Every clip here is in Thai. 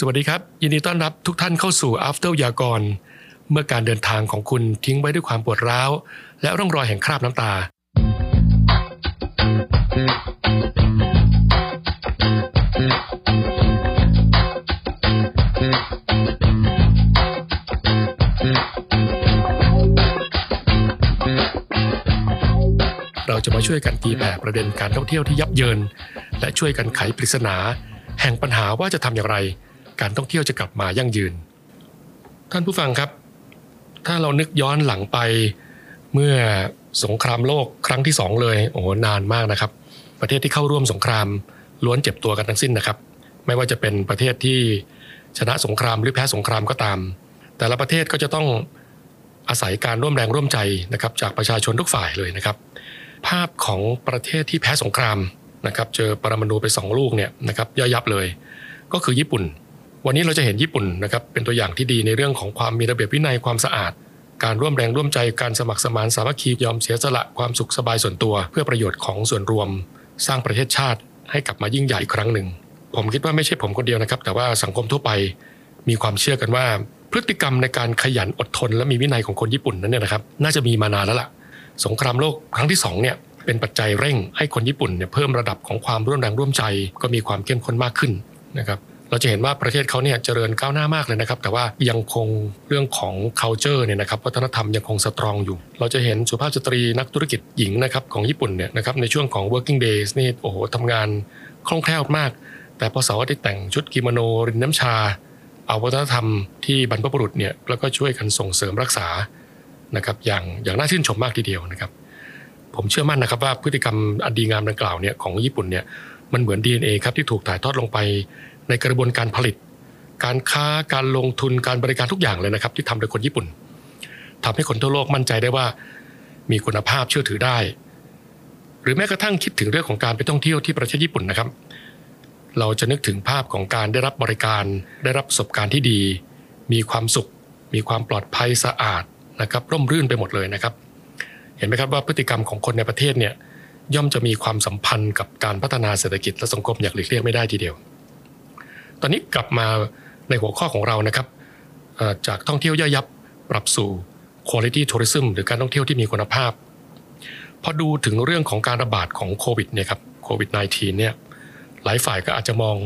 สวัสดีครับ ยินดีต้อนรับทุกท่านเข้าสู่ After ยากร เมื่อการเดินทางของคุณทิ้งไว้ด้วยความปวดร้าว และร่องรอยแห่งคราบน้ำตา เราจะมาช่วยกันตีแบบประเด็นการท่องเที่ยวที่ยับเยิน และช่วยกันไขปริศนา แห่งปัญหาว่าจะทำอย่างไร การท่องเที่ยวจะกลับมายั่งยืน ท่านผู้ฟังครับ ถ้าเรานึกย้อนหลังไปเมื่อสงครามโลกครั้งที่สองเลยโอ้โหนานมากนะครับ ประเทศที่เข้าร่วมสงครามล้วนเจ็บตัวกันทั้งสิ้นนะครับ ไม่ว่าจะเป็นประเทศที่ชนะสงครามหรือแพ้สงครามก็ตาม แต่ละประเทศก็จะต้องอาศัยการร่วมแรงร่วมใจนะครับ จากประชาชนทุกฝ่ายเลยนะครับ ภาพของประเทศที่แพ้สงครามนะครับ เจอปรมาณูไปสองลูกเนี่ยนะครับย่อยยับเลย ก็คือญี่ปุ่น วันนี้เราจะเห็นญี่ปุ่นนะครับเป็นตัวอย่างที่ดีในเรื่องของความมีระเบียบวินัยความสะอาด การร่วมแรงร่วมใจการสมัครสมานสามัคคียอมเสียสละความสุขสบายส่วนตัว เพื่อประโยชน์ของส่วนรวม สร้างประเทศชาติให้กลับมายิ่งใหญ่อีกครั้งหนึ่ง ผมคิดว่าไม่ใช่ผมคนเดียวนะครับ แต่ว่าสังคมทั่วไปมีความเชื่อกันว่า พฤติกรรมในการขยันอดทน และมีวินัยของคนญี่ปุ่นนั้นเนี่ยนะครับ น่าจะมีมานานแล้วล่ะ สงครามโลกครั้งที่สองเนี่ยเป็นปัจจัยเร่งให้คนญี่ปุ่นเนี่ยเพิ่มระดับของความร่วมแรงร่วมใจ ก็มีความเข้มข้นมากขึ้นนะครับ เราจะเห็นว่าประเทศเขาเนี่ยเจริญก้าวหน้ามากเลยนะครับ แต่ว่ายังคงเรื่องของ culture เนี่ยนะครับวัฒนธรรมยังคงสตรองอยู่ เราจะเห็นสุภาพสตรีนักธุรกิจหญิงนะครับของญี่ปุ่นเนี่ยนะครับในช่วงของ working days นี่โอ้โหทำงานคล่องแคล่วมาก แต่พอเสาร์อาทิตย์แต่งชุดกิโมโนรินน้ำชา เอาวัฒนธรรมที่บรรพบุรุษเนี่ยแล้วก็ช่วยกันส่งเสริมรักษานะครับอย่างอย่างน่าชื่นชมมากทีเดียวนะครับ ผมเชื่อมั่นนะครับว่าพฤติกรรมอันดีงามดังกล่าวเนี่ยของญี่ปุ่นเนี่ยมันเหมือน DNA ครับที่ถูกถ่ายทอดลงไป ในกระบวนการผลิต การค้าการลงทุนการบริการทุกอย่างเลยนะครับ ที่ทำโดยคนญี่ปุ่นทำให้คนทั่วโลกมั่นใจได้ว่า มีคุณภาพเชื่อถือได้ หรือแม้กระทั่งคิดถึงเรื่องของการไปท่องเที่ยวที่ประเทศญี่ปุ่นนะครับ เราจะนึกถึงภาพของการได้รับบริการ ได้รับประสบการณ์ที่ดี มีความสุข มีความปลอดภัยสะอาดนะครับ ร่มรื่นไปหมดเลยนะครับ เห็นไหมครับว่าพฤติกรรมของคนในประเทศเนี่ยย่อมจะมีความสัมพันธ์กับการพัฒนาเศรษฐกิจและสังคมอย่างหลีกเลี่ยงไม่ได้ทีเดียว ตอนนี้กลับมาในหัวข้อของเรานะครับจากท่องเที่ยวย่อยยับปรับสู่ quality tourism หรือการท่องเที่ยวที่มีคุณภาพ พอดูถึงเรื่องของการระบาดของโควิดเนี่ยครับโควิด -19 เนี่ยหลายฝ่ายก็อาจจะมอง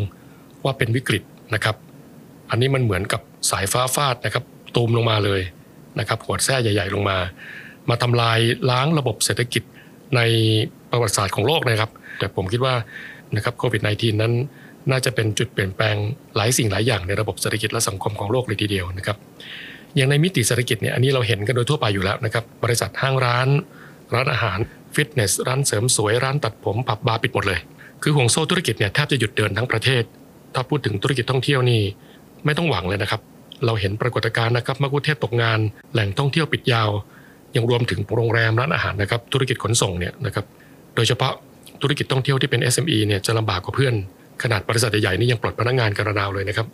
ว่าเป็นวิกฤตนะครับ อันนี้มันเหมือนกับสายฟ้าฟาดนะครับตูมลงมาเลยนะครับหัวแส้ใหญ่ ๆ ลงมา มาทำลายล้างระบบเศรษฐกิจในประวัติศาสตร์ของโลกนะครับ แต่ผมคิดว่านะครับโควิด -19 นั้น น่าจะเป็นจุดเปลี่ยนแปลงหลายสิ่งหลายอย่างในระบบเศรษฐกิจและสังคมของโลกเลยทีเดียวนะครับอย่างในมิติเศรษฐกิจเนี่ยอันนี้เราเห็นกันโดยทั่วไปอยู่แล้วนะครับบริษัทห้างร้าน ร้านอาหารฟิตเนสร้านเสริมสวยร้านตัดผมผับบาร์ปิดหมดเลย คือห่วงโซ่ธุรกิจเนี่ยแทบจะหยุดเดินทั้งประเทศ ถ้าพูดถึงธุรกิจท่องเที่ยวนี่ไม่ต้องหวังเลยนะครับเราเห็นปรากฏการณ์นะครับมะกุเทศตกงานแหล่งท่องเที่ยวปิดยาว ยังรวมถึงโรงแรมร้านอาหารนะครับธุรกิจขนส่งเนี่ยนะครับโดยเฉพาะธุรกิจท่องเที่ยวที่เป็น SME เนี่ยจะลำบากกว่าเพื่อน ขนาดบริษัทใหญ่ๆนี่ยังปลดพนักงานกระนาวเลยนะครับ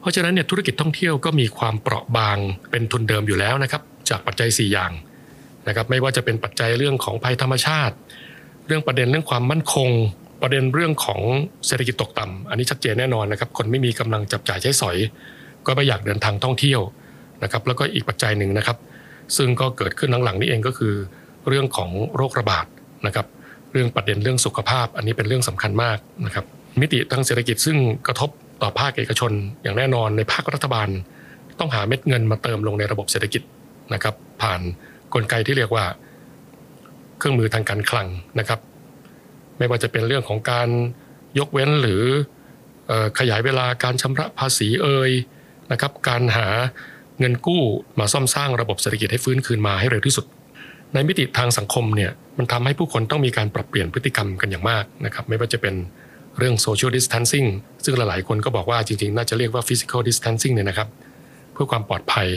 เพราะฉะนั้นเนี่ยธุรกิจท่องเที่ยวก็มีความเปราะบางเป็นทุนเดิมอยู่แล้วนะครับ จากปัจจัย 4 อย่างนะครับ ไม่ว่าจะเป็นปัจจัยเรื่องของภัยธรรมชาติ เรื่องประเด็นเรื่องความมั่นคง ประเด็นเรื่องของเศรษฐกิจตกต่ำอันนี้ชัดเจนแน่นอนนะครับ คนไม่มีกำลังจับจ่ายใช้สอย ก็ไม่อยากเดินทางท่องเที่ยวนะครับ แล้วก็อีกปัจจัยหนึ่งนะครับ ซึ่งก็เกิดขึ้นหลังๆนี้เองก็คือ เรื่องของโรคระบาดนะครับ เรื่องประเด็นเรื่องสุขภาพ อันนี้เป็นเรื่องสำคัญมากนะครับ มิติทางเศรษฐกิจซึ่งกระทบต่อภาคเอกชน อย่างแน่นอนในภาครัฐบาล ต้องหาเม็ดเงินมาเติมลงในระบบเศรษฐกิจนะครับ ผ่านกลไกที่เรียกว่า เครื่องมือทางการคลังนะครับ ไม่ว่าจะเป็นเรื่องของการยกเว้นหรืออขยายเวลาการชำระภาษีเอ่ยนะครับการหาเงินกู้มาซ่อมสร้างระบบเศรษฐกิจให้ฟื้นคืนมาให้เร็วที่สุด ในมิติทางสังคมเนี่ยมันทำให้ผู้คนต้องมีการปรับเปลี่ยนพฤติกรรมกันอย่างมากนะครับ ไม่ว่าจะเป็น เรื่อง social distancing ซึ่งหลายๆคนก็บอกว่าจริงๆ น่าจะเรียกว่า physical distancing เนี่ยนะครับ เพื่อความปลอดภัย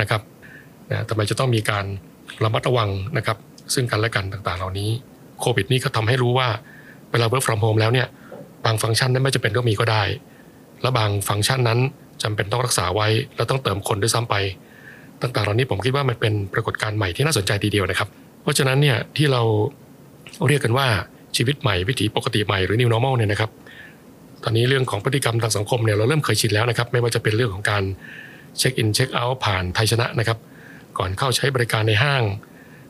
นะครับนะทำไมจะต้องมีการระมัดระวังนะครับ ซึ่งกันและกันต่างๆ เหล่านี้โควิดนี่ก็ทำให้รู้ว่าเวลา work from home แล้วเนี่ยบางฟังก์ชันนั้นไม่จำเป็นต้องมีก็ได้ และบางฟังก์ชันนั้นจำเป็นต้องรักษาไว้ แล้วต้องเติมคนด้วยซ้ำไป ต่างๆ เหล่านี้ผมคิดว่ามันเป็นปรากฏการณ์ใหม่ที่น่าสนใจทีเดียวนะครับ เพราะฉะนั้นเนี่ยที่เราเรียกกันว่า ชีวิตใหม่วิถีปกติใหม่หรือ new normal เนี่ยนะครับ ตอนนี้เรื่องของพฤติกรรมทางสังคมเนี่ยเราเริ่มเคยชินแล้วนะครับ ไม่ว่าจะเป็นเรื่องของการเช็คอินเช็คเอาท์ผ่านไทยชนะนะครับ ก่อนเข้าใช้บริการในห้าง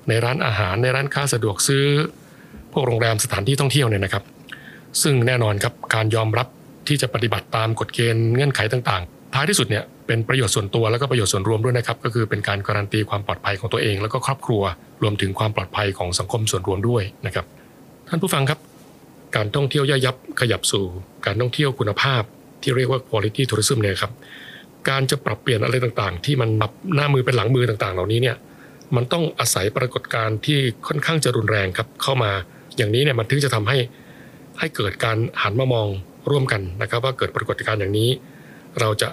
ในร้านอาหารในร้านค้าสะดวกซื้อ พวกโรงแรมสถานที่ท่องเที่ยวเนี่ยนะครับ ซึ่งแน่นอนครับการยอมรับที่จะปฏิบัติตามกฎเกณฑ์เงื่อนไขต่างๆ ท้ายที่สุดเนี่ยเป็นประโยชน์ส่วนตัวแล้วก็ประโยชน์ส่วนรวมด้วยนะครับ ก็คือเป็นการการันตีความปลอดภัยของตัวเอง แล้วก็ครอบครัวรวมถึงความปลอดภัยของสังคมส่วนรวมด้วยนะครับ ท่านผู้ฟังครับ การท่องเที่ยวย่อยยับขยับสู่การท่องเที่ยวคุณภาพที่เรียกว่า quality tourism เนี่ยครับ การจะปรับเปลี่ยนอะไรต่างๆ ที่มันแบบหน้ามือเป็นหลังมือต่างๆ เหล่านี้เนี่ยมันต้องอาศัยปรากฏการณ์ที่ค่อนข้างจะรุนแรงครับเข้ามาอย่างนี้เนี่ยมันถึงจะทำให้ให้เกิดการหันมามองร่วมกันนะครับ ว่าเกิดปรากฏการณ์อย่างนี้ เราจะ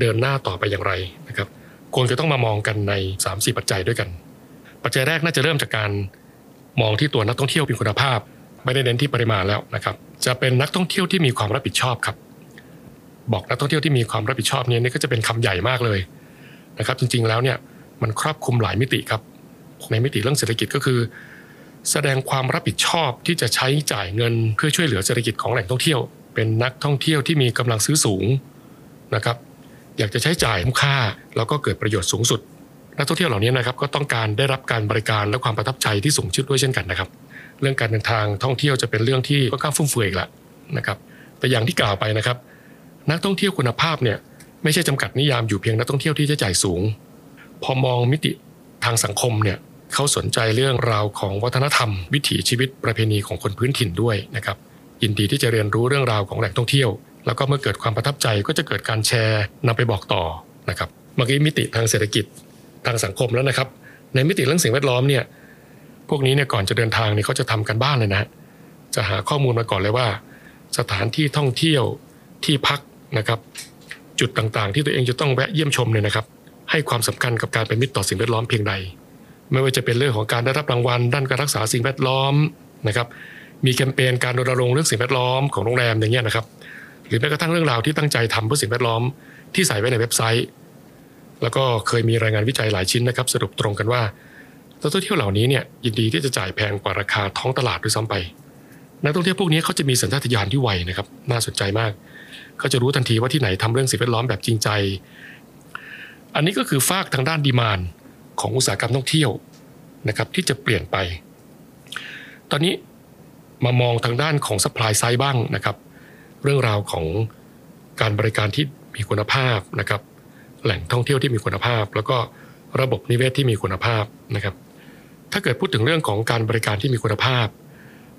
เดินหน้าต่อไปอย่างไรนะครับควรจะต้องมามองกันใน 3-4 ปัจจัยด้วยกัน ปัจจัยแรกน่าจะเริ่มจากการมองที่ตัวนักท่องเที่ยวเป็นคุณภาพ ไม่ได้เน้นที่ปริมาณแล้วนะครับ จะเป็นนักท่องเที่ยวที่มีความรับผิดชอบครับ บอกนักท่องเที่ยวที่มีความรับผิดชอบเนี่ยนี่ก็จะเป็นคำใหญ่มากเลยนะครับ จริงๆแล้วเนี่ยมันครอบคลุมหลายมิติครับ ในมิติเรื่องเศรษฐกิจก็คือ แสดงความรับผิดชอบที่จะใช้จ่ายเงินเพื่อช่วยเหลือเศรษฐกิจของแหล่งท่องเที่ยว เป็นนักท่องเที่ยวที่มีกำลังซื้อสูงนะครับ อยากจะใช้จ่ายคุ้มค่าแล้วก็เกิดประโยชน์สูงสุดนักท่องเที่ยวเหล่านี้นะครับก็ต้องการได้รับการบริการและความประทับใจที่สูงชุดด้วยเช่นกันนะครับ เรื่องการเดินทางท่องเที่ยวจะเป็นเรื่องที่ค่อนข้างฟุ่มเฟือยอีกละนะครับแต่อย่างที่กล่าวไปนะครับ นักท่องเที่ยวคุณภาพเนี่ยไม่ใช่จำกัดนิยามอยู่เพียงนักท่องเที่ยวที่จะจ่ายสูง พอมองมิติทางสังคมเนี่ยเขาสนใจเรื่องราวของวัฒนธรรม วิถีชีวิตประเพณีของคนพื้นถิ่นด้วยนะครับยินดีที่จะเรียนรู้เรื่องราวของแหล่งท่องเที่ยว แล้วก็เมื่อเกิดความประทับใจก็จะเกิดการแชร์นำไปบอกต่อนะครับเมื่อกี้มิติทางเศรษฐกิจทางสังคมแล้วนะครับ ในมิติเรื่องสิ่งแวดล้อมเนี่ย พวกนี้เนี่ยก่อนจะเดินทางเนี่ยเขาจะทำกันบ้านเลยนะจะหาข้อมูลมาก่อนเลยว่า สถานที่ท่องเที่ยวที่พักนะครับ จุดต่างๆ ที่ตัวเองจะต้องแวะเยี่ยมชมเนี่ยนะครับ ให้ความสำคัญกับการเป็นมิตรต่อสิ่งแวดล้อมเพียงใด ไม่ว่าจะเป็นเรื่องของการได้รับรางวัล ด้านการรักษาสิ่งแวดล้อมนะครับมีแคมเปญการรณรงค์เรื่องสิ่งแวดล้อมของโรงแรมอย่างเงี้ยนะครับ หรือแม้กระทั่งเรื่องราวที่ตั้งใจทำเพื่อสิ่งแวดล้อมที่ใส่ไว้ในเว็บไซต์ แล้วก็เคยมีรายงานวิจัยหลายชิ้นนะครับ สรุปตรงกันว่า นักท่องเที่ยวเหล่านี้เนี่ยยินดีที่จะจ่ายแพงกว่าราคาท้องตลาดด้วยซ้ำไป นักท่องเที่ยวพวกนี้เขาจะมีสัญชาตญาณที่ไวนะครับน่าสนใจมากเขาจะรู้ทันทีว่าที่ไหนทำเรื่องสิ่งแวดล้อมแบบจริงใจ อันนี้ก็คือฝากทางด้านดีมานของอุตสาหกรรมท่องเที่ยวนะครับที่จะเปลี่ยนไป ตอนนี้มามองทางด้านของสป라이ไซ d e บ้างนะครับเรื่องราวของการบริการที่มีคุณภาพนะครับแหล่งท่องเที่ยวที่มีคุณภาพ แล้วก็ระบบนิเวศที่มีคุณภาพนะครับ ถ้าเกิดพูดถึงเรื่องของการบริการที่มีคุณภาพ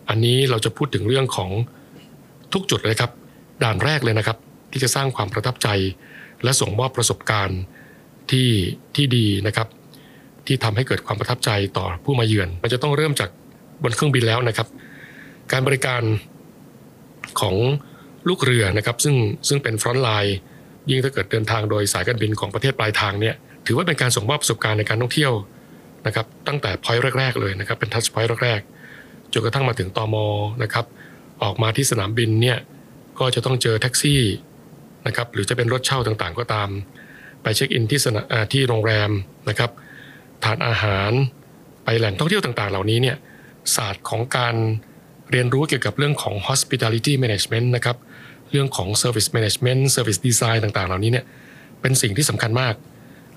อันนี้เราจะพูดถึงเรื่องของทุกจุดเลยครับ ด่านแรกเลยนะครับ ที่จะสร้างความประทับใจ และส่งมอบประสบการณ์ที่ที่ดีนะครับ ที่ทำให้เกิดความประทับใจต่อผู้มาเยือน มันจะต้องเริ่มจากบนเครื่องบินแล้วนะครับ การบริการของลูกเรือนะครับ ซึ่งซึ่งเป็น frontline ยิ่งถ้าเกิดเดินทางโดยสายการบินของประเทศปลายทางเนี่ยถือว่าเป็นการส่งมอบประสบการณ์ในการท่องเที่ยว นะครับตั้งแต่ point แรก ๆ เลยนะครับเป็น touchpoint แรกๆจนกระทั่งมาถึงตม.นะครับออกมาที่สนามบินเนี่ยก็จะต้องเจอแท็กซี่นะครับหรือจะเป็นรถเช่าต่างๆ ก็ตาม ไปเช็คอินที่สนามที่โรงแรมนะครับทานอาหารไปแหล่งท่องเที่ยวต่างๆ เหล่านี้เนี่ยศาสตร์ของการเรียนรู้เกี่ยวกับเรื่องของ hospitality management นะครับ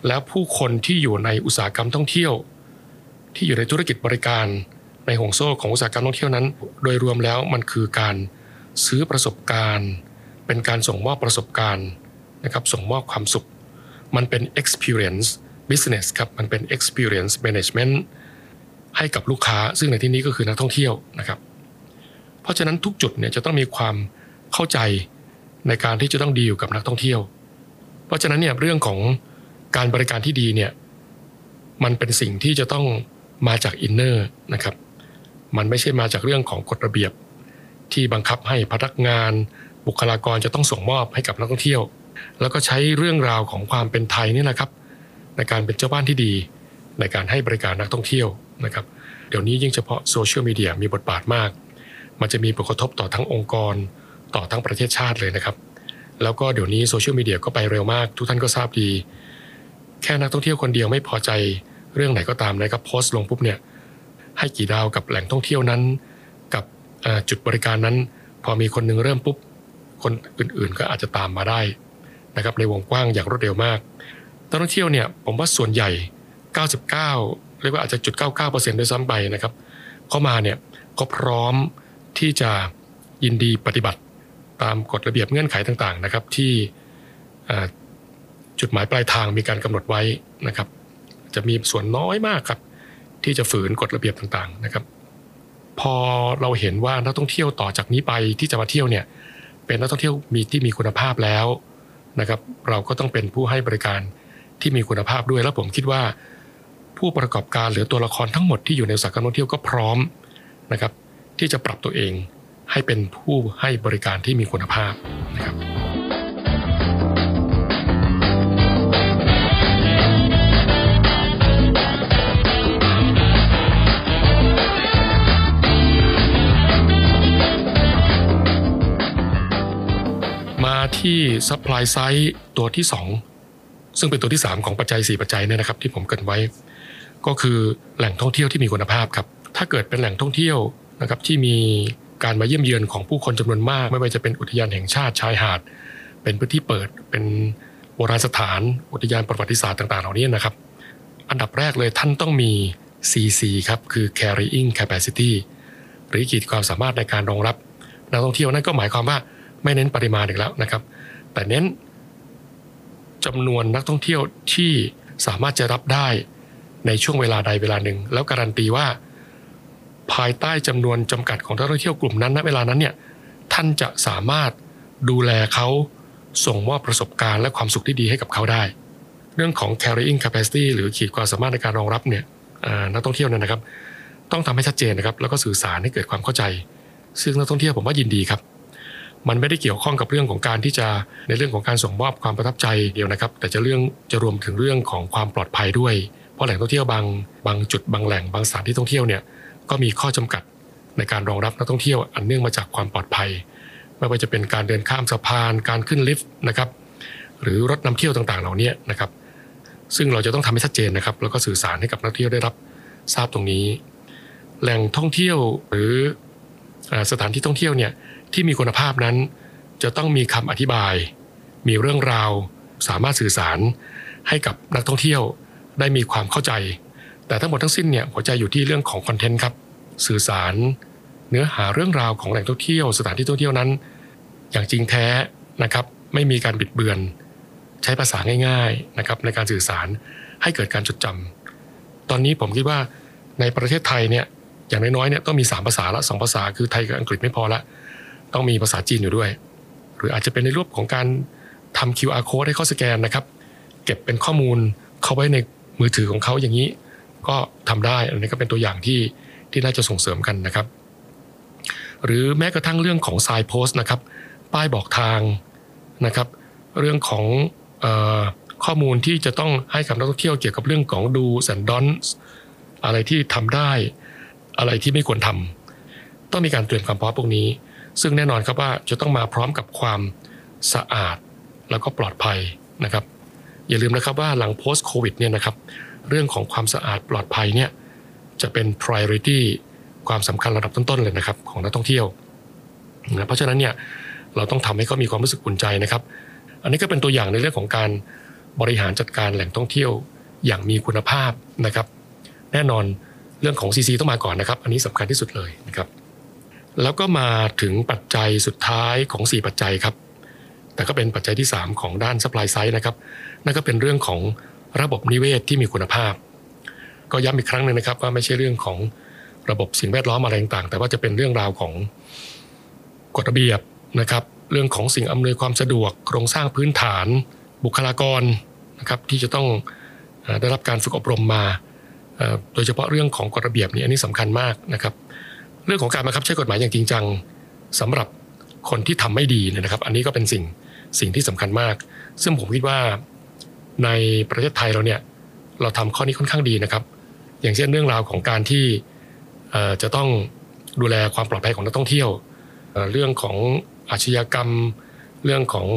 แล้วผู้คนที่อยู่ในอุตสาหกรรมท่องเที่ยว ที่อยู่ในธุรกิจบริการในห่วงโซ่ของอุตสาหกรรมท่องเที่ยวนั้น โดยรวมแล้วมันคือการซื้อประสบการณ์ เป็นการส่งมอบประสบการณ์นะครับส่งมอบความสุข มันเป็น experience business ครับมันเป็น experience management ให้กับลูกค้า ซึ่งในที่นี้ก็คือนักท่องเที่ยวนะครับ เพราะฉะนั้นทุกจุดเนี่ยจะต้องมีความเข้าใจในการที่จะต้องดีลกับนักท่องเที่ยว เพราะฉะนั้นเนี่ยเรื่องของ การบริการที่ดีเนี่ยมันเป็นสิ่งที่จะต้องมาจาก inner นะครับ มันไม่ใช่มาจากเรื่องของกฎระเบียบ ที่บังคับให้พนักงานบุคลากรจะต้องส่งมอบให้กับนักท่องเที่ยว แล้วก็ใช้เรื่องราวของความเป็นไทยนี่แหละครับ ในการเป็นเจ้าบ้านที่ดี ในการให้บริการนักท่องเที่ยวนะครับ เดี๋ยวนี้ยิ่งเฉพาะโซเชียลมีเดียมีบทบาทมาก มันจะมีผลกระทบต่อทั้งองค์กร ต่อทั้งประเทศชาติเลยนะครับ แล้วก็เดี๋ยวนี้โซเชียลมีเดียก็ไปเร็วมาก ทุกท่านก็ทราบดี แค่นักท่องเที่ยวคนเดียวไม่พอใจเรื่องไหนก็ตามนะครับโพสต์ลงปุ๊บเนี่ยให้กี่ดาวกับแหล่งท่องเที่ยวนั้น กับจุดบริการนั้น พอมีคนหนึ่งเริ่มปุ๊บคนอื่นๆก็อาจจะตามมาได้นะครับในวงกว้างอย่างรวดเร็วมากนักท่องเที่ยวเนี่ยผมว่าส่วนใหญ่ 99 เรียกว่าอาจจะจุด 99%ด้วยซ้ำไปนะครับเข้ามาเนี่ยก็พร้อมที่จะยินดีปฏิบัติตามกฎระเบียบเงื่อนไขต่างๆนะครับที่ จุดหมายปลายทางมีการกำหนดไว้นะครับ จะมีส่วนน้อยมากครับ ที่จะฝืนกฎระเบียบต่างๆนะครับ พอเราเห็นว่านักท่องเที่ยวต่อจากนี้ไปที่จะมาเที่ยวเนี่ยเป็นนักท่องเที่ยวมีที่มีคุณภาพแล้วนะครับ เราก็ต้องเป็นผู้ให้บริการที่มีคุณภาพด้วยแล้วผมคิดว่า ผู้ประกอบการหรือตัวละครทั้งหมดที่อยู่ในอุตสาหกรรมท่องเที่ยวก็พร้อมนะครับ ที่จะปรับตัวเองให้เป็นผู้ให้บริการที่มีคุณภาพนะครับ ที่ supply side ตัวที่ 2 ซึ่งเป็นตัวที่ 3 ของปัจจัย 4 ปัจจัยเนี่ยนะครับ ที่ผมเกินไว้ ก็คือแหล่งท่องเที่ยวที่มีคุณภาพครับ ถ้าเกิดเป็นแหล่งท่องเที่ยวนะครับที่มีการมาเยี่ยมเยือนของผู้คนจำนวนมาก ไม่ว่าจะเป็นอุทยานแห่งชาติชายหาด เป็นพื้นที่เปิดเป็นโบราณสถานอุทยานประวัติศาสตร์ต่างๆ เหล่านี้นะครับ อันดับแรกเลยท่านต้องมี CC ครับคือ carrying capacity หรือขีดความสามารถในการรองรับนักท่องเที่ยวนั่นก็หมายความว่า ไม่เน้นปริมาณอีกแล้วนะครับ แต่เน้นจำนวนนักท่องเที่ยวที่สามารถจะรับได้ในช่วงเวลาใดเวลาหนึ่ง แล้วการันตีว่า ภายใต้จำนวนจำกัดของนักท่องเที่ยวกลุ่มนั้นณเวลานั้นเนี่ยท่านจะสามารถดูแลเขาส่งมอบประสบการณ์และความสุขที่ดีให้กับเขาได้ เรื่องของ carrying capacity หรือขีดความสามารถในการรองรับเนี่ยนักท่องเที่ยวนั้นนะครับ ต้องทำให้ชัดเจนนะครับ แล้วก็สื่อสารให้เกิดความเข้าใจ ซึ่งนักท่องเที่ยวผมว่ายินดีครับ มันไม่ได้เกี่ยวข้องกับเรื่องของการที่จะในเรื่องของการส่งมอบความประทับใจเดียวนะครับ แต่จะเรื่องจะรวมถึงเรื่องของความปลอดภัยด้วย เพราะแหล่งท่องเที่ยวบางบางจุดบางแหล่งบางสถานที่ท่องเที่ยวเนี่ยก็มีข้อจำกัดในการรองรับนักท่องเที่ยวอันเนื่องมาจากความปลอดภัย ไม่ว่าจะเป็นการเดินข้ามสะพาน การขึ้นลิฟต์นะครับ หรือรถนำเที่ยวต่างๆ เหล่านี้นะครับ ซึ่งเราจะต้องทำให้ชัดเจนนะครับ แล้วก็สื่อสารให้กับนักท่องเที่ยวได้รับทราบตรงนี้ แหล่งท่องเที่ยวหรือสถานที่ท่องเที่ยวเนี่ย ที่มีคุณภาพนั้น จะต้องมีคำอธิบาย มีเรื่องราว สามารถสื่อสาร ให้กับนักท่องเที่ยวได้มีความเข้าใจ แต่ทั้งหมดทั้งสิ้นเนี่ยหัวใจอยู่ที่เรื่องของคอนเทนต์ครับ สื่อสาร เนื้อหาเรื่องราวของแหล่งท่องเที่ยว สถานที่ท่องเที่ยวนั้น อย่างจริงแท้นะครับ ไม่มีการบิดเบือน ใช้ภาษาง่าย ๆนะครับ ในการสื่อสารให้เกิดการจดจำตอนนี้ผมคิดว่าในประเทศไทยเนี่ยอย่างน้อยๆเนี่ยต้องมี 3 ภาษาละสภาษาคือไทยกับอังกฤษไม่พอละ ต้องมีภาษาจีนอยู่ด้วย หรืออาจจะเป็นในรูปของการทำ QR code ให้เขาสแกนนะครับ เก็บเป็นข้อมูลเขาไว้ในมือถือของเขาอย่างนี้ ก็ทำได้อันนี้ก็เป็นตัวอย่างที่ที่น่าจะส่งเสริมกันนะครับ หรือแม้กระทั่งเรื่องของ sign post นะครับ ป้ายบอกทางนะครับ เรื่องของออข้อมูลที่จะต้องให้กับนักท่องเที่ยวเกี่ยวกับเรื่องของดูสันดอนอะไรที่ทำได้ อะไรที่ไม่ควรทำต้องมีการเตรียมความพร้อมพวกนี้ ซึ่งแน่นอนครับว่าจะต้องมาพร้อมกับความสะอาดแล้วก็ปลอดภัยนะครับ อย่าลืมนะครับว่าหลัง post covid เนี่ยนะครับเรื่องของความสะอาดปลอดภัยเนี่ยจะเป็น priority ความสำคัญระดับต้นๆเลยนะครับของนักท่องเที่ยวนะเพราะฉะนั้นเนี่ยเราต้องทำให้เขามีความรู้สึกอุ่นใจนะครับ อันนี้ก็เป็นตัวอย่างในเรื่องของการบริหารจัดการแหล่งท่องเที่ยวอย่างมีคุณภาพนะครับ แน่นอนเรื่องของ CC ต้องมาก่อนนะครับ อันนี้สำคัญที่สุดเลยนะครับ แล้วก็มาถึงปัจจัยสุดท้ายของ 4 ปัจจัยครับ แต่ก็เป็นปัจจัยที่ 3 ของด้าน supply side นะครับ นั่นก็เป็นเรื่องของระบบนิเวศที่มีคุณภาพ ก็ย้ำอีกครั้งหนึ่งนะครับ ว่าไม่ใช่เรื่องของระบบสิ่งแวดล้อมอะไรต่างๆ แต่ว่าจะเป็นเรื่องราวของกฎระเบียบนะครับ เรื่องของสิ่งอำนวยความสะดวก โครงสร้างพื้นฐาน บุคลากรนะครับที่จะต้องได้รับการฝึกอบรมมา โดยเฉพาะเรื่องของกฎระเบียบนี่อันนี้สำคัญมากนะครับ รื่องของการบังคับใช้กฎหมายอย่างจริงจังสำหรับคนที่ทำไม่ดีนะครับ อันนี้ก็เป็นสิ่งสิ่งที่สำคัญมาก ซึ่งผมคิดว่าในประเทศไทยเราเนี่ยเราทำข้อนี้ค่อนข้างดีนะครับ อย่างเช่นเรื่องราวของการที่จะต้องดูแลความปลอดภัยของนักท่องเที่ยว เรื่องของอาชญากรรม เรื่องของ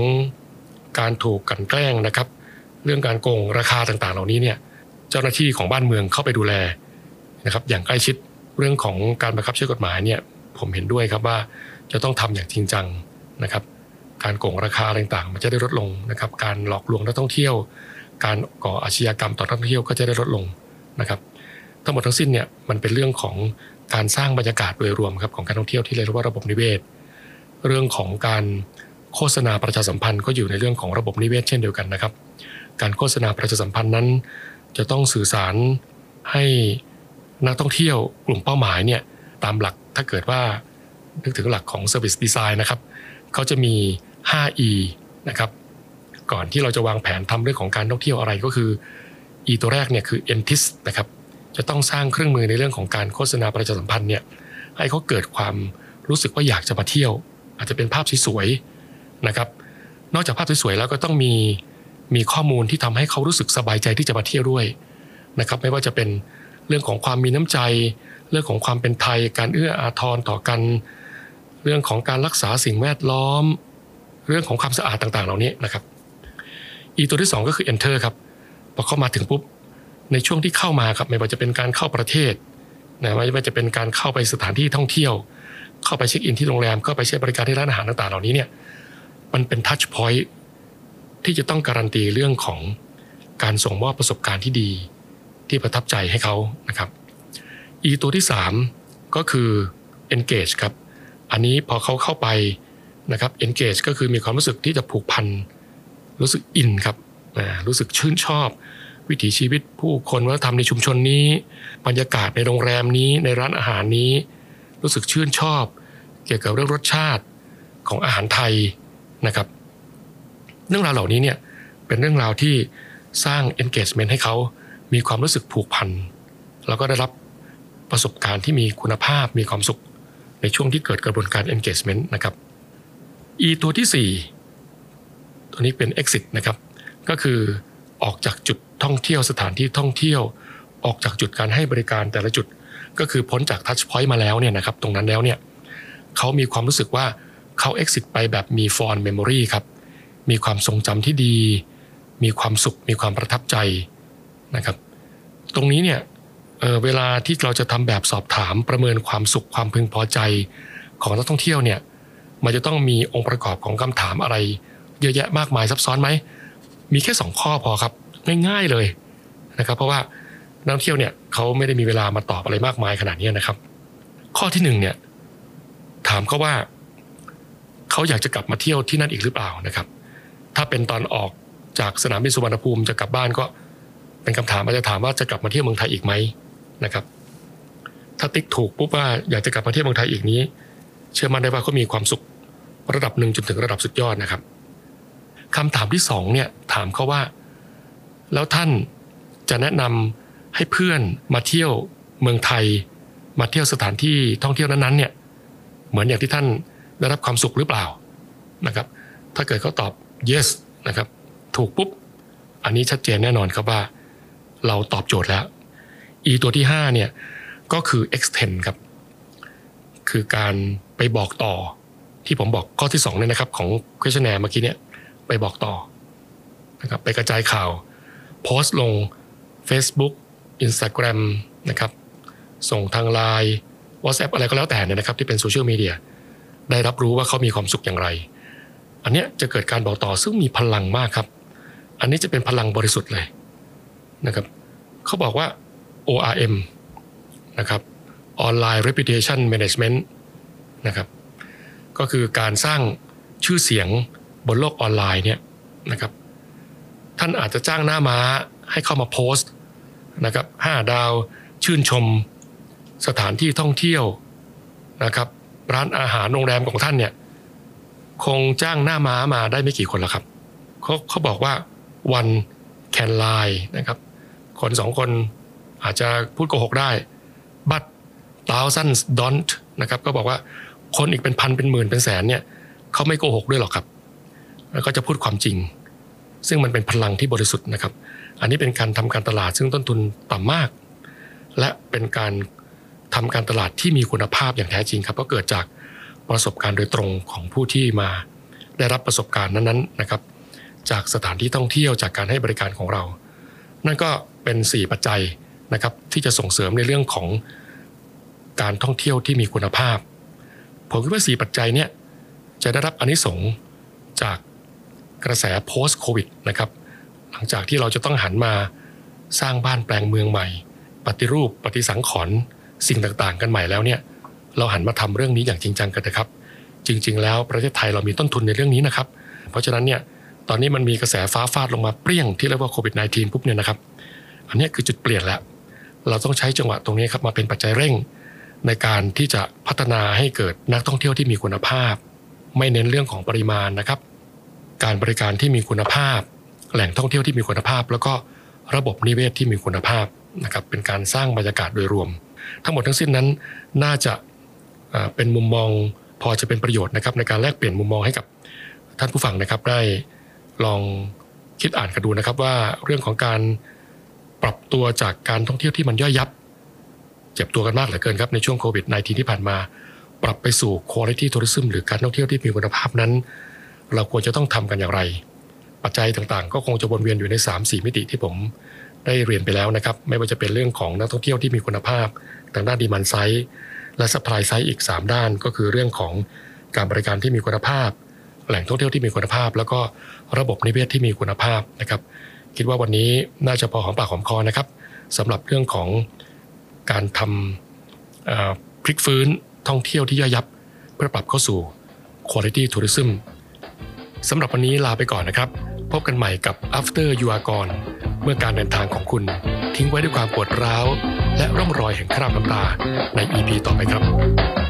การถูกกันแกล้งนะครับ เรื่องการโกงราคาต่างๆ เหล่านี้เนี่ยเจ้าหน้าที่ของบ้านเมืองเข้าไปดูแลนะครับ อย่างใกล้ชิด เรื่องของการบังคับใช้กฎหมายเนี่ยผมเห็นด้วยครับว่าจะต้องทำอย่างจริงจังนะครับ การโกงราคาต่างๆ มันจะได้ลดลงนะครับ การหลอกลวงนักท่องเที่ยว การก่ออาชญากรรมต่อนักท่องเที่ยวก็จะได้ลดลงนะครับ ทั้งหมดทั้งสิ้นเนี่ยมันเป็นเรื่องของการสร้างบรรยากาศโดยรวมครับของการท่องเที่ยวที่เรียกว่าระบบนิเวศ เรื่องของการโฆษณาประชาสัมพันธ์ก็อยู่ในเรื่องของระบบนิเวศเช่นเดียวกันนะครับ การโฆษณาประชาสัมพันธ์นั้น จะต้องสื่อสารให้ นักท่องเที่ยวกลุ่มเป้าหมายเนี่ยตามหลักถ้าเกิดว่านึกถึงหลักของ Service Design นะครับเขาจะมี 5E นะครับก่อนที่เราจะวางแผนทำเรื่องของการท่องเที่ยวอะไรก็คือ E ตัวแรกเนี่ยคือ entis นะครับจะต้องสร้างเครื่องมือในเรื่องของการโฆษณาประชาสัมพันธ์เนี่ยให้เขาเกิดความรู้สึกว่าอยากจะมาเที่ยว อาจจะเป็นภาพสวยๆนะครับนอกจากภาพสวยๆแล้วก็ต้องมีมีข้อมูลที่ทำให้เขารู้สึกสบายใจที่จะมาเที่ยวด้วยนะครับไม่ว่าจะเป็น เรื่องของความมีน้ำใจ เรื่องของความเป็นไทย การเอื้ออาทรต่อกัน เรื่องของการรักษาสิ่งแวดล้อม เรื่องของความสะอาดต่างๆ เหล่านี้นะครับ อีตัวที่ 2 ก็คือ enter ครับพอเข้ามาถึงปุ๊บในช่วงที่เข้ามาครับไม่ว่าจะเป็นการเข้าประเทศนะไม่ว่าจะเป็นการเข้าไปสถานที่ท่องเที่ยว เข้าไปเช็คอินที่โรงแรมเข้าไปใช้บริการที่ร้านอาหารต่างๆ เหล่านี้เนี่ยมันเป็นทัชพอยท์ที่จะต้องการันตีเรื่องของการส่งมอบประสบการณ์ที่ดี ที่ประทับใจให้เขานะครับอีตัวที่ 3 ก็คือ engage ครับ อันนี้พอเขาเข้าไปนะครับ engage ก็คือมีความรู้สึกที่จะผูกพัน รู้สึกอินครับรู้สึกชื่นชอบ วิถีชีวิตผู้คนวัฒนธรรมในชุมชนนี้ บรรยากาศในโรงแรมนี้ในร้านอาหารนี้ รู้สึกชื่นชอบ เกี่ยวกับเรื่องรสชาติของอาหารไทยนะครับ เรื่องราวเหล่านี้เนี่ยเป็นเรื่องราวที่สร้าง engagement ให้เขา มีความรู้สึกผูกพันแล้วก็ได้รับประสบการณ์ที่มีคุณภาพมีความสุข ในช่วงที่เกิดกระบวนการ engagement นะครับ E ตัวที่ 4 ตัวนี้เป็น exit นะครับ ก็คือออกจากจุดท่องเที่ยวสถานที่ท่องเที่ยว ออกจากจุดการให้บริการแต่ละจุด ก็คือพ้นจาก touch point มาแล้วเนี่ยนะครับ ตรงนั้นแล้วเนี่ยเขามีความรู้สึกว่าเขา exit ไปแบบมี fond memory ครับ มีความทรงจำที่ดี มีความสุข มีความประทับใจนะครับ ตรงนี้เนี่ยเเวลาที่เราจะทำแบบสอบถามประเมินความสุขความพึงพอใจของนักท่องเที่ยวเนี่ยมันจะต้องมีองค์ประกอบของคำถามอะไร เยอะแยะมากมายซับซ้อนไหมมีแค่สองข้อพอครับ ง่ายๆเลยนะครับ เพราะว่านักท่องเที่ยวเนี่ยเขาไม่ได้มีเวลามาตอบอะไรมากมายขนาดนี้นะครับ ข้อที่หนึ่งเนี่ยถามเขาว่าเขาอยากจะกลับมาเที่ยวที่นั่นอีกหรือเปล่านะครับ ถ้าเป็นตอนออกจากสนามบินสุวรรณภูมิจะกลับบ้านก็ เป็นคำถามอาจจะถามว่าจะกลับมาเที่ยวเมืองไทยอีกไหมนะครับ ถ้าติ๊กถูกปุ๊บว่าอยากจะกลับมาเที่ยวเมืองไทยอีกนี้ เชื่อมั่นได้ว่าเขามีความสุขระดับหนึ่งจนถึงระดับสุดยอดนะครับคำถามที่สองเนี่ยถามเขาว่า แล้วท่านจะแนะนำให้เพื่อนมาเที่ยวเมืองไทย มาเที่ยวสถานที่ท่องเที่ยวนั้นๆเนี่ยเหมือนอย่างที่ท่านได้รับความสุขหรือเปล่านะครับ ถ้าเกิดเขาตอบ yes นะครับ ถูกปุ๊บ อันนี้ชัดเจนแน่นอนครับว่า เราตอบโจทย์แล้ว e ตัวที่ 5 เนี่ย ก็คือ extend ครับ คือการไปบอกต่อที่ผมบอกข้อที่2เนี่ยนะครับ ของ questionnaire เมื่อกี้เนี่ย ไปบอกต่อนะครับไปกระจายข่าว โพสต์ลง Facebook Instagram นะครับ ส่งทางไลน์ WhatsApp อะไรก็แล้วแต่เนี่ยนะครับ ที่เป็นโซเชียลมีเดียได้รับรู้ว่าเขามีความสุขอย่างไร อันนี้จะเกิดการบอกต่อซึ่งมีพลังมากครับ อันนี้จะเป็นพลังบริสุทธิ์เลย นะครับเขาบอกว่า ORM นะครับ Online Reputation Management นะครับก็คือการสร้างชื่อเสียงบนโลกออนไลน์เนี่ยนะครับท่านอาจจะจ้างหน้าม้าให้เข้ามาโพสต์นะครับห้าดาวชื่นชมสถานที่ท่องเที่ยวนะครับร้านอาหารโรงแรมของท่านเนี่ยคงจ้างหน้าม้ามาได้ไม่กี่คนละครับเขาเขาบอกว่า one can lie นะครับ คนสองคนอาจจะพูดโกหกได้ but thousands don't นะครับก็บอกว่าคนอีกเป็นพันเป็นหมื่นเป็นแสนเนี่ยเขาไม่โกหกด้วยหรอกครับ แล้วก็จะพูดความจริง ซึ่งมันเป็นพลังที่บริสุทธิ์นะครับ อันนี้เป็นการทำการตลาดซึ่งต้นทุนต่ำมาก และเป็นการทำการตลาดที่มีคุณภาพอย่างแท้จริงครับก็เกิดจากประสบการณ์โดยตรงของผู้ที่มาได้รับประสบการณ์นั้นๆนะครับ จากสถานที่ท่องเที่ยวจากการให้บริการของเรา นั่นก็เป็น 4 ปัจจัยนะครับที่จะส่งเสริมในเรื่องของการท่องเที่ยวที่มีคุณภาพ ผมคิดว่า 4 ปัจจัยเนี่ยจะได้รับอนนิสงส์จจากกระแส post covid นะครับหลังจากที่เราจะต้องหันมาสร้างบ้านแปลงเมืองใหม่ ปฏิรูปปฏิสังขรณ์สิ่งต่างๆ กันใหม่แล้วเนี่ยเราหันมาทำเรื่องนี้อย่างจริงจังกันนะครับ จริง ๆ แล้วประเทศไทยเรามีต้นทุนในเรื่องนี้นะครับ เพราะฉะนั้นเนี่ย ตอนนี้มันมีกระแสฟ้าฟาดลงมาเปรี้ยงที่เรียกว่าโควิด -19 ปุ๊บเนี่ยนะครับ อันนี้คือจุดเปลี่ยนแล้ว เราต้องใช้จังหวะตรงนี้ครับมาเป็นปัจจัยเร่ง ในการที่จะพัฒนาให้เกิดนักท่องเที่ยวที่มีคุณภาพ ไม่เน้นเรื่องของปริมาณนะครับ การบริการที่มีคุณภาพ แหล่งท่องเที่ยวที่มีคุณภาพ แล้วก็ระบบนิเวศที่มีคุณภาพนะครับเป็นการสร้างบรรยากาศโดยรวม ทั้งหมดทั้งสิ้นนั้นน่าจะเอ่อเป็นมุมมองพอจะเป็นประโยชน์นะครับในการแลกเปลี่ยนมุมมองให้กับท่านผู้ฟังนะครับได้ ลองคิดอ่านกันดูนะครับว่าเรื่องของการปรับตัวจากการท่องเที่ยวที่มันย่อยยับ เจ็บตัวกันมากเหลือเกินครับในช่วงโควิด -19 ที่ผ่านมา ปรับไปสู่ quality tourism หรือการท่องเที่ยวที่มีคุณภาพนั้น เราควรจะต้องทำกันอย่างไร ปัจจัยต่างๆ ก็คงจะวนเวียนอยู่ใน 3-4 มิติที่ผมได้เรียนไปแล้วนะครับ ไม่ว่าจะเป็นเรื่องของนักท่องเที่ยวที่มีคุณภาพทางด้านดีมันไซด์และ supply side อีก 3 ด้านก็คือเรื่องของการบริการที่มีคุณภาพ แหล่งท่องเที่ยวที่มีคุณภาพ แล้วก็ ระบบนิเวศที่มีคุณภาพนะครับ คิดว่าวันนี้น่าจะพอหอมปากหอมคอนะครับสำหรับเรื่องของการทำพลิกฟื้นท่องเที่ยวที่ย่อยยับ เพื่อปรับเข้าสู่ quality tourism สำหรับวันนี้ลาไปก่อนนะครับ พบกันใหม่กับ After You Are Gone เมื่อการเดินทางของคุณทิ้งไว้ด้วยความปวดร้าว และร่องรอยแห่งคราบน้ำตาใน EP ต่อไปครับ